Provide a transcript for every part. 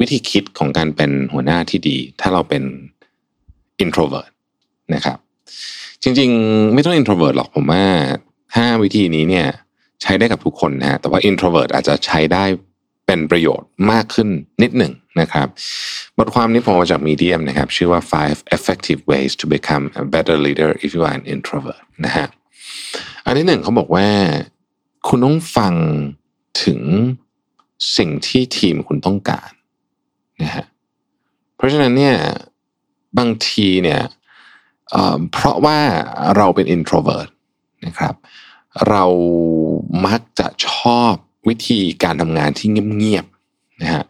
วิธีคิดของการเป็นหัวหน้าที่ดี ถ้าเราเป็น introvert นะครับ จริงๆ ไม่ต้อง introvert หรอกผมว่า 5 วิธีนี้เนี่ยใช้ได้กับทุกคนนะแต่ว่า introvert อาจจะใช้ได้เป็นประโยชน์มากขึ้นนิดหนึ่งนะครับ บทความนี้ผมมาจากมีเดียมนะครับ ชื่อว่า five effective ways to become a better leader if you are an introvert นะฮะอันที่หนึ่งเขาบอกว่า คุณต้องฟังถึงสิ่งที่ทีมคุณต้องการ นะฮะเพราะฉะนั้นเนี่ยบางทีเนี่ยเพราะว่าเราเป็น introvert นะครับ เรามักจะชอบวิธีการทำงานที่เงียบๆนะฮะ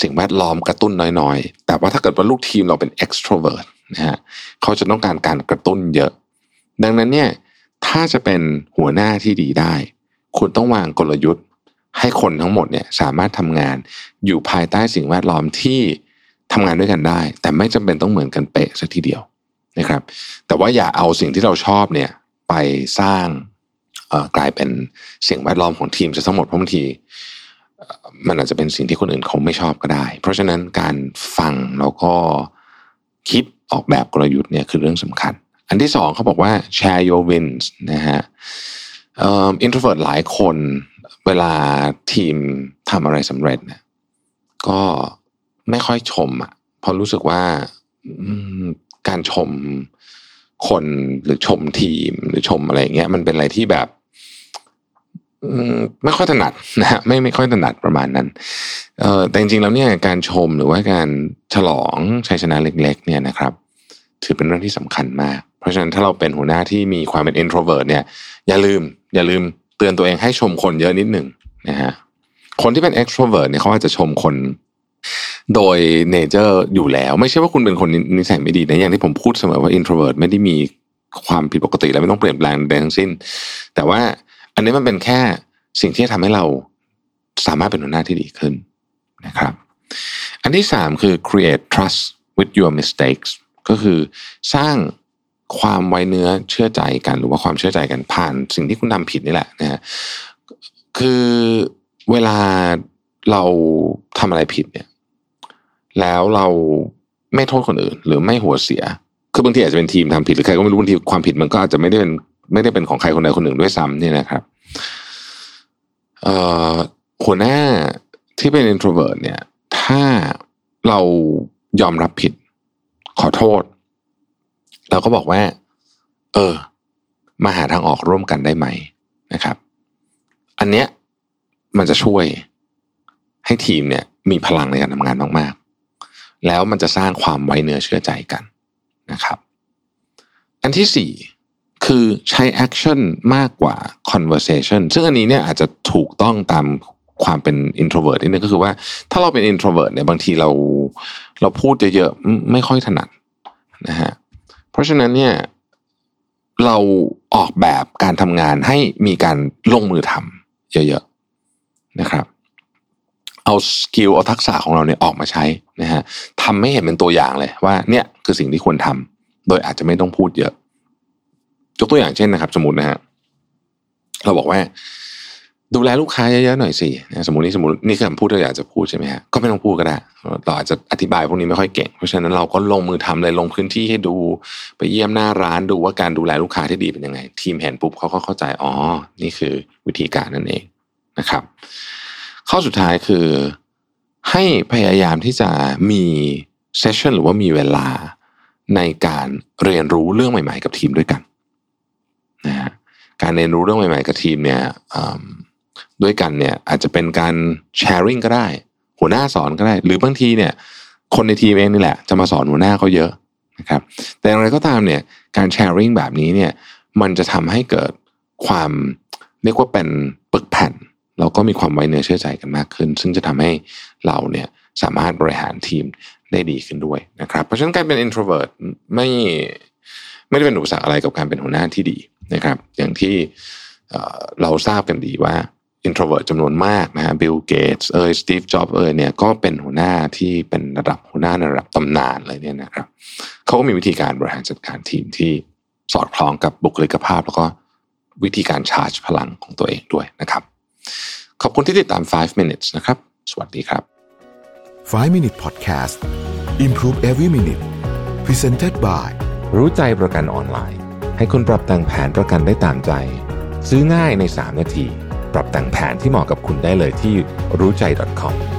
สิ่งแวดล้อมกระตุ้นน้อยๆ แต่ว่าถ้าเกิดว่าลูกทีมเราเป็น extrovert นะฮะเขาจะต้องการการกระตุ้นเยอะ ดังนั้นเนี่ยถ้าจะเป็นหัวหน้าที่ดีได้ คุณต้องวางกลยุทธ์ ให้คนทั้งหมดเนี่ยสามารถทำงานอยู่ภายใต้สิ่งแวดล้อมที่ทำงานด้วยกันได้ แต่ไม่จำเป็นต้องเหมือนกันเป๊ะสักทีเดียวนะครับ แต่ว่าอย่าเอาสิ่งที่เราชอบเนี่ยไปสร้างกลายเป็นสิ่งแวดล้อมของทีมจะทั้งหมดเพราะบางทีมันอาจจะเป็นสิ่งที่คนอื่นเขาไม่ชอบก็ได้ เพราะฉะนั้นการฟังแล้วก็คิดออกแบบกลยุทธ์เนี่ยคือเรื่องสำคัญ อันที่สองเขาบอกว่า share your wins นะฮะ introvert หลายคน เวลาทีมทำอะไรสำเร็จเนี่ยก็ไม่ค่อยชมอะเพราะรู้สึกว่าการชมคนหรือชมทีมหรือชมอะไรเงี้ย มันเป็นอะไรที่แบบไม่ค่อยถนัดนะฮะไม่ไม่ค่อยถนัดประมาณนั้นเออแต่จริงๆแล้วเนี่ยการชมหรือว่าการฉลองชัยชนะเล็ก ๆ เนี่ยนะครับ ถือเป็นเรื่องที่สำคัญมาก เพราะฉะนั้นถ้าเราเป็นหัวหน้าที่มีความเป็น introvert เนี่ย อย่าลืม อย่าลืม เตือนตัวเองให้ชมคนเยอะนิดหนึ่งนะฮะคนที่เป็น extrovert เนี่ยเขาอาจจะชมคนโดยเนเจอร์อยู่แล้ว ไม่ใช่ว่าคุณเป็นคนนิสัยไม่ดีนะอย่างที่ผมพูดเสมอว่า introvert ไม่ได้มีความผิดปกติแล้วไม่ต้องเปลี่ยนแปลงใดทั้งสิ้น แต่ว่าอันนี้มันเป็นแค่สิ่งที่ทำให้เราสามารถเป็นหัวหน้าที่ดีขึ้นนะครับ อันที่สามคือ create trust with your mistakes ก็คือสร้าง ความไว้เนื้อเชื่อใจกัน หรือว่าความเชื่อใจกันผ่าน สิ่งที่คุณทำผิดนี่แหละนะฮะคือเวลาเราทำอะไรผิดเนี่ย แล้วเราไม่โทษคนอื่น หรือไม่หัวเสีย คือบางทีอาจจะเป็นทีมทำผิดหรือใครก็ไม่รู้บางทีความผิดมันก็อาจจะไม่ได้เป็นไม่ได้เป็นของใครคนใดคนหนึ่งด้วยซ้ำเนี่ยนะครับหัวหน้าที่เป็น introvert เนี่ย ถ้าเรายอมรับผิด ขอโทษ เราก็บอกว่า เออ มาหาทางออกร่วมกันได้ไหมนะครับ อันเนี้ยมันจะช่วยให้ทีมเนี่ย มีพลังในการทำงานมากๆ แล้วมันจะสร้างความไว้เนื้อเชื่อใจกันนะครับ อันที่สี่คือใช้ action มากกว่า conversation ซึ่งอันนี้เนี่ยอาจจะถูกต้องตามความเป็น introvert นี่นึงก็คือว่า ถ้าเราเป็น introvert เนี่ยบางทีเราเราพูดเยอะๆไม่ค่อยถนัดนะฮะ ราะฉะนั้นเนี่ยเราออกแบบการทำงานให้มีการลงมือทำเยอะๆนะครับ เอา skill เอาทักษะของเราเนี่ยออกมาใช้นะฮะทำให้เห็นเป็นตัวอย่างเลยว่าเนี่ยคือสิ่งที่ควรทำโดยอาจจะไม่ต้องพูดเยอะยกตัวอย่างเช่นนะครับ สมมตินะฮะเราบอกว่า ดูแลลูกค้าเยอะๆหน่อยสิสมมตินี่สมมตินี่คือคำพูดที่อยากจะพูดใช่ไหมฮะก็ไม่ต้องพูดก็ได้เราอาจจะอธิบายพวกนี้ไม่ค่อยเก่ง เพราะฉะนั้นเราก็ลงมือทำเลยลงพื้นที่ให้ดูไปเยี่ยมหน้าร้านดูว่าการดูแลลูกค้าที่ดีเป็นยังไง ทีมเห็นปุ๊บเขาก็เข้าใจอ๋อนี่คือวิธีการนั่นเองนะครับ ข้อสุดท้ายคือให้พยายามที่จะมีเซสชันหรือว่ามีเวลาในการเรียนรู้เรื่องใหม่ ๆ กับทีมด้วยกันนะฮะการเรียนรู้เรื่องใหม่ ๆ กับทีมเนี่ย ด้วยกันเนี่ยอาจจะเป็นการแชร์ริ่งก็ได้ หัวหน้าสอนก็ได้ หรือบางทีเนี่ยคนในทีมเองนี่แหละ จะมาสอนหัวหน้าเขาเยอะนะครับแต่อย่างไรก็ตามเนี่ยการ sharing แบบนี้เนี่ยมันจะทำให้เกิดความเรียกว่าเป็นปึกแผ่นเราก็มีความไว้เนื้อเชื่อใจกันมากขึ้น ซึ่งจะทำให้เราเนี่ยสามารถบริหารทีมได้ดีขึ้นด้วยนะครับ เพราะฉะนั้นการเป็น introvert ไม่ไม่ได้เป็นอุปสรรคอะไรกับการเป็นหัวหน้าที่ดีนะครับ อย่างที่เราทราบกันดีว่า introvert จำนวนมากนะฮะบิลเกตส์เอยสตีฟจ็อบเอยเนี่ยก็เป็นหัวหน้าที่เป็นระดับหัวหน้าในระดับตำนานเลยเนี่ยนะครับเขาก็มีวิธีการบริหารจัดการทีมที่สอดคล้องกับบุคลิกภาพ แล้วก็วิธีการชาร์จพลังของตัวเองด้วยนะครับ ขอบคุณที่ติดตาม 5 minutes นะครับ สวัสดีครับ 5 Minute Podcast Improve Every Minute Presented by รู้ใจประกันออนไลน์ ให้คุณปรับแต่งแผนประกันได้ตามใจ ซื้อง่ายใน 3 นาที ปรับแต่งแผนที่เหมาะกับคุณได้เลยที่รู้ใจ .com